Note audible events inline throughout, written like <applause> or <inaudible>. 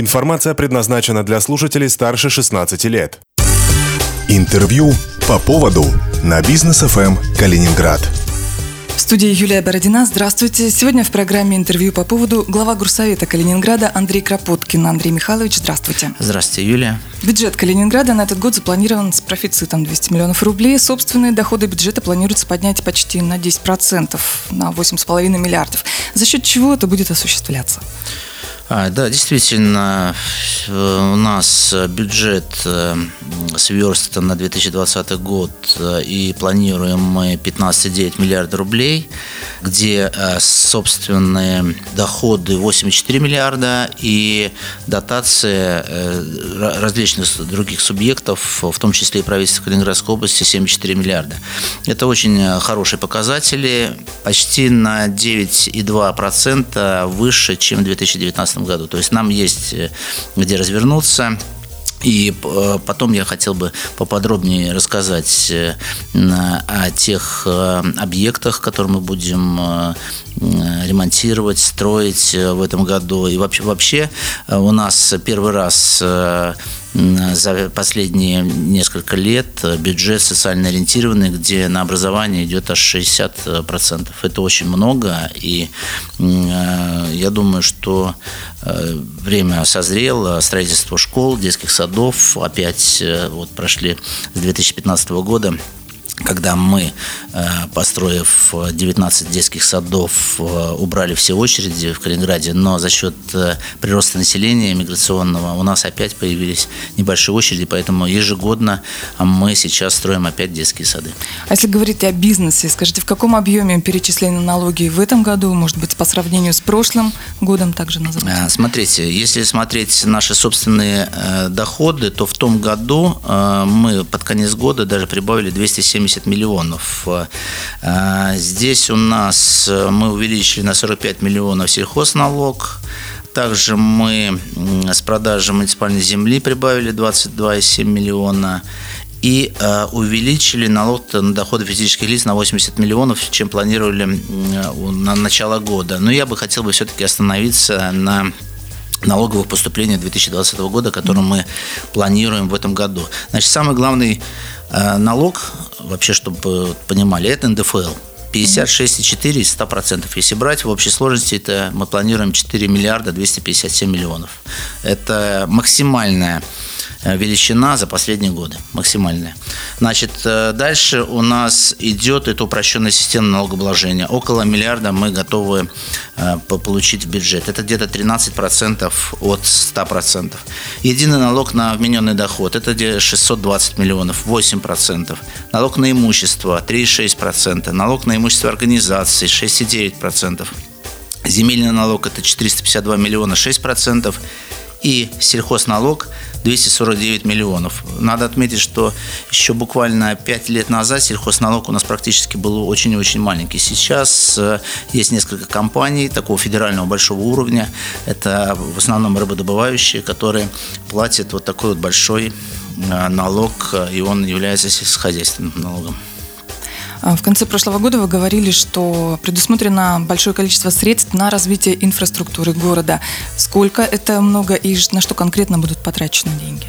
Информация предназначена для слушателей старше 16 лет. Интервью по поводу на бизнес ФМ Калининград. В студии Юлия Бородина. Здравствуйте. Сегодня в программе интервью по поводу глава Горсовета Калининграда Андрей Кропоткин. Андрей Михайлович, здравствуйте. Здравствуйте, Юлия. Бюджет Калининграда на этот год запланирован с профицитом 200 миллионов рублей. Собственные доходы бюджета планируется поднять почти на 10%, на 8,5 миллиардов. За счет чего это будет осуществляться? А, да, действительно, э, у нас бюджет э, сверстан на 2020 год э, и планируем мы 15,9 миллиарда рублей, где собственные доходы 8,4 миллиарда и дотации различных других субъектов, в том числе и правительства Калининградской области, 7,4 миллиарда. Это очень хорошие показатели, почти на 9,2% выше, чем в 2019 2019 году. То есть нам есть э, где развернуться. И э, потом я хотел бы поподробнее рассказать э, о тех объектах, которые мы будем ремонтировать, строить в этом году. И вообще, вообще у нас первый раз за последние несколько лет бюджет социально ориентированный, где на образование идет аж 60%. Это очень много, и я думаю, что э, время созрело, строительство школ, детских садов опять э, вот прошли с 2015 года когда мы, э, построив 19 детских садов, э, убрали все очереди в Калининграде, но за счет э, прироста населения миграционного у нас опять появились небольшие очереди, поэтому ежегодно мы сейчас строим опять детские сады. А если говорить о бизнесе, скажите, в каком объеме перечислены налоги в этом году, может быть, по сравнению с прошлым годом также назовите? Смотрите, если смотреть наши собственные доходы, то в том году мы под конец года даже прибавили 270 70 миллионов. Здесь у нас э, мы увеличили на 45 миллионов сельхозналог. Также мы с продажи муниципальной земли прибавили 22,7 миллиона и э, увеличили налог на доходы физических лиц на 80 миллионов, чем планировали на начало года. Но я бы хотел бы все-таки остановиться на налоговых поступлений 2020 года, которые мы планируем в этом году. Значит, самый главный э, налог, вообще, чтобы понимали, это НДФЛ. 56,4 из 100%. Если брать в общей сложности, это мы планируем 4 миллиарда 257 миллионов. Это максимальная величина за последние годы, максимальная. Значит, э, дальше у нас идет эта упрощенная система налогообложения. Около миллиарда мы готовы э, получить в бюджет. Это где-то 13% от 100%. Единый налог на вмененный доход – это где 620 миллионов, 8%. Налог на имущество – 3,6%. Налог на имущество организации – 6,9%. Земельный налог – это 452 миллиона, 6% и сельхозналог 249 миллионов. Надо отметить, что еще буквально 5 лет назад сельхозналог у нас практически был очень-очень маленький. Сейчас э, есть несколько компаний такого федерального большого уровня. Это в основном рыбодобывающие, которые платят вот такой вот большой э, налог, и он является сельскохозяйственным налогом. А, в конце прошлого года вы говорили, что предусмотрено большое количество средств на развитие инфраструктуры города. Сколько это много и на что конкретно будут потрачены деньги?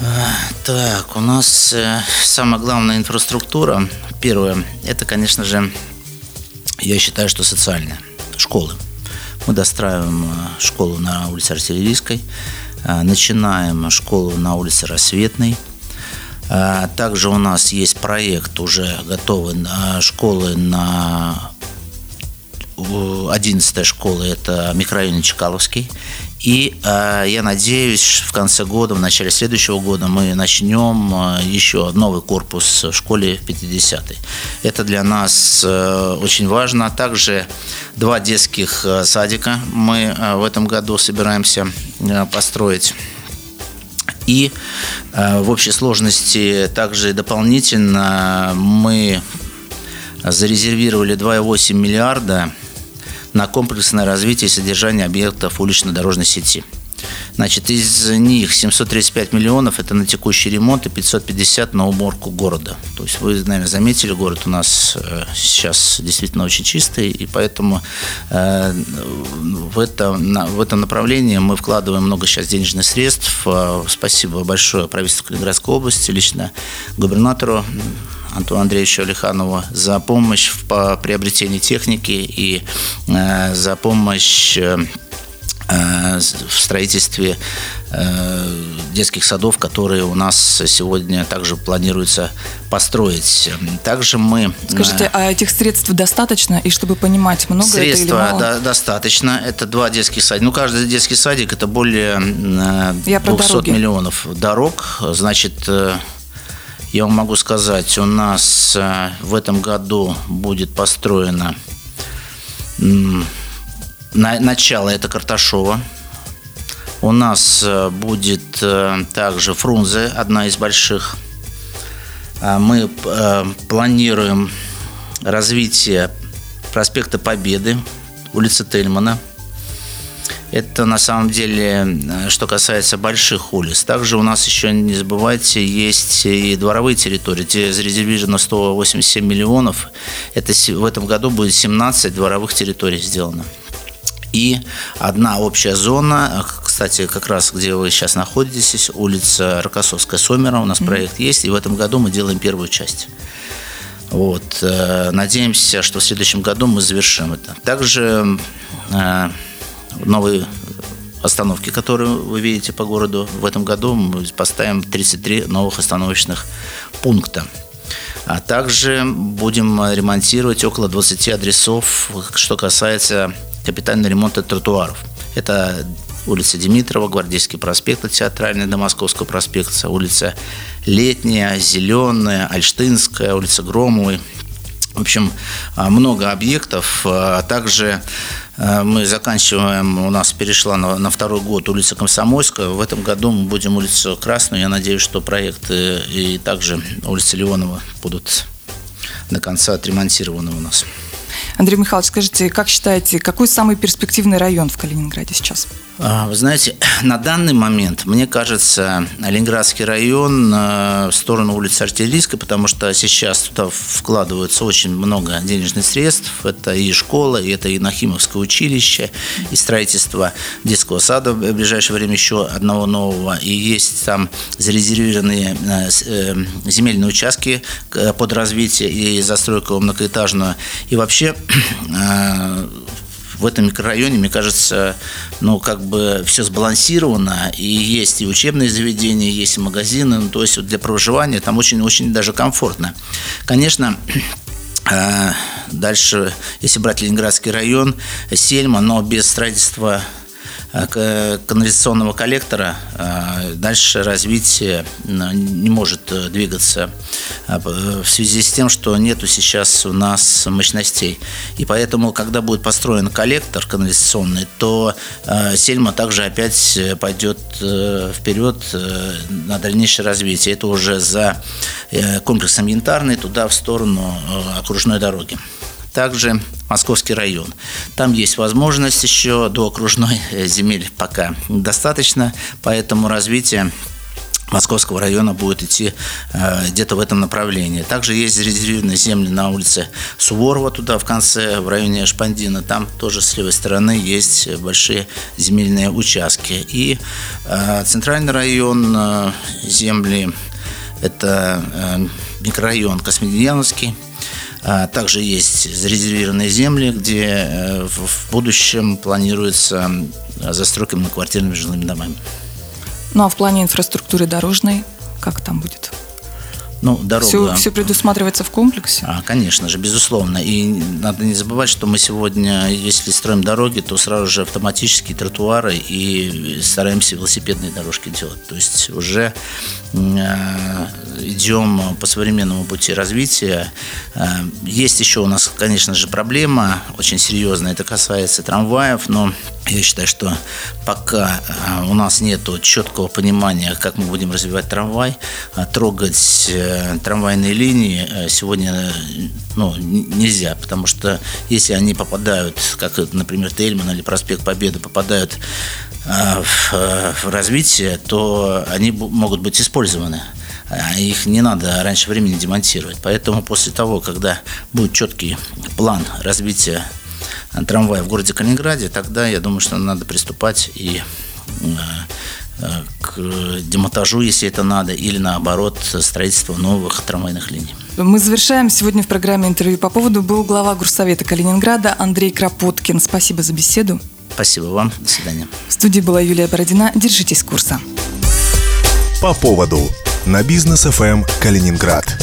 А, так, у нас э, самая главная инфраструктура, первое, это, конечно же, я считаю, что социальная, школы. Мы достраиваем э, школу на улице Артиллерийской, э, начинаем школу на улице Рассветной – а, также у нас есть проект уже готовый школы на 11 школа это микрорайон Чекаловский. И э, я надеюсь, в конце года, в начале следующего года мы начнем э, еще новый корпус в школе в 50-й. Это для нас э, очень важно. Также два детских э, садика мы э, в этом году собираемся э, построить. И э, в общей сложности также дополнительно мы зарезервировали 2,8 миллиарда на комплексное развитие и содержание объектов улично-дорожной сети. Значит, из них 735 миллионов – это на текущий ремонт и 550 на уборку города. То есть вы, наверное, заметили, город у нас э, сейчас действительно очень чистый, и поэтому э, в, это, в этом направлении мы вкладываем много сейчас денежных средств. Э, спасибо большое правительству Калининградской области, лично губернатору Антону Андреевичу Алиханову за помощь в приобретении техники и за помощь Э, в строительстве э, детских садов, которые у нас сегодня также планируется построить. Также мы... Скажите, э, а этих средств достаточно? И чтобы понимать, много Средства это или мало? Да, достаточно. Это два детских садика. Ну, каждый детский садик – это более Я 200 миллионов дорог. Значит, я вам могу сказать, у нас в этом году будет построено на, начало это Карташова. У нас э, будет э, также Фрунзе, одна из больших. А мы э, планируем развитие проспекта Победы, улицы Тельмана. Это на самом деле, что касается больших улиц. Также у нас еще, не забывайте, есть и дворовые территории, где зарезервировано 187 миллионов. Это в этом году будет 17 дворовых территорий сделано и одна общая зона, кстати, как раз где вы сейчас находитесь, улица Рокоссовская, Сомера, у нас mm-hmm. проект есть, и в этом году мы делаем первую часть. Вот. Э, надеемся, что в следующем году мы завершим это. Также э, новые остановки, которые вы видите по городу, в этом году мы поставим 33 новых остановочных пункта. А также будем ремонтировать около 20 адресов, что касается капитального ремонта тротуаров. Это улица Димитрова, Гвардейский проспект, Театральный до Московского проспекта, улица Летняя, Зеленая, Альштинская, улица Громовой. В общем, а, много объектов. А также а, мы заканчиваем, у нас перешла на, на второй год улица Комсомольская. В этом году мы будем улицу Красную. Я надеюсь, что проекты и также улица Леонова будут до конца отремонтированы у нас. Андрей Михайлович, скажите, как считаете, какой самый перспективный район в Калининграде сейчас? А, вы знаете, <clears throat> на данный момент, мне кажется, Ленинградский район э, в сторону улицы Артиллерийской, потому что сейчас туда вкладывается очень много денежных средств. Это и школа, и это и Нахимовское училище, и строительство детского сада в ближайшее время еще одного нового. И есть там зарезервированные э, э, земельные участки под развитие и застройку многоэтажную. И вообще в этом микрорайоне, мне кажется, ну, как бы все сбалансировано, и есть и учебные заведения, есть и магазины, ну, то есть вот для проживания там очень-очень даже комфортно. Конечно, э, <clears throat> Дальше, если брать Ленинградский район, Сельма, но без строительства канализационного коллектора э, дальше развитие не может э, двигаться в связи с тем, что нету сейчас у нас мощностей. И поэтому, когда будет построен коллектор канализационный, то Сельма также опять пойдет вперед на дальнейшее развитие. Это уже за комплексом янтарный туда в сторону окружной дороги также Московский район. Там есть возможность еще до окружной э, земель пока достаточно, поэтому развитие Московского района будет идти э, где-то в этом направлении. Также есть зарезервированные земли на улице Суворова, туда в конце, в районе Шпандина. Там тоже с левой стороны есть большие земельные участки. И э, центральный район э, земли – это э, микрорайон Космодемьяновский, также есть зарезервированные земли, где э, в будущем планируется застройка многоквартирными жилыми домами. Ну а в плане инфраструктуры дорожной, как там будет? Ну, дорога... Все, все предусматривается в комплексе? А, конечно же, безусловно. И надо не забывать, что мы сегодня, если строим дороги, то сразу же автоматические тротуары и стараемся велосипедные дорожки делать. То есть уже э, идем по современному пути развития. Э, есть еще у нас, конечно же, проблема очень серьезная. Это касается трамваев, но я считаю, что пока э, у нас нет четкого понимания, как мы будем развивать трамвай, трогать трамвайные линии э, сегодня ну, нельзя, потому что если они попадают, как, например, Тельман или проспект Победы, попадают в развитие, то они могут быть использованы. А их не надо раньше времени демонтировать. Поэтому после того, когда будет четкий план развития трамвая в городе Калининграде, тогда я думаю, что надо приступать и к демонтажу, если это надо, или наоборот, строительство новых трамвайных линий. Мы завершаем. Сегодня в программе интервью по поводу был глава Горсовета Калининграда Андрей Кропоткин. Спасибо за беседу. Спасибо вам. До свидания. В студии была Юлия Бородина. Держитесь курса. По поводу на бизнес ФМ Калининград.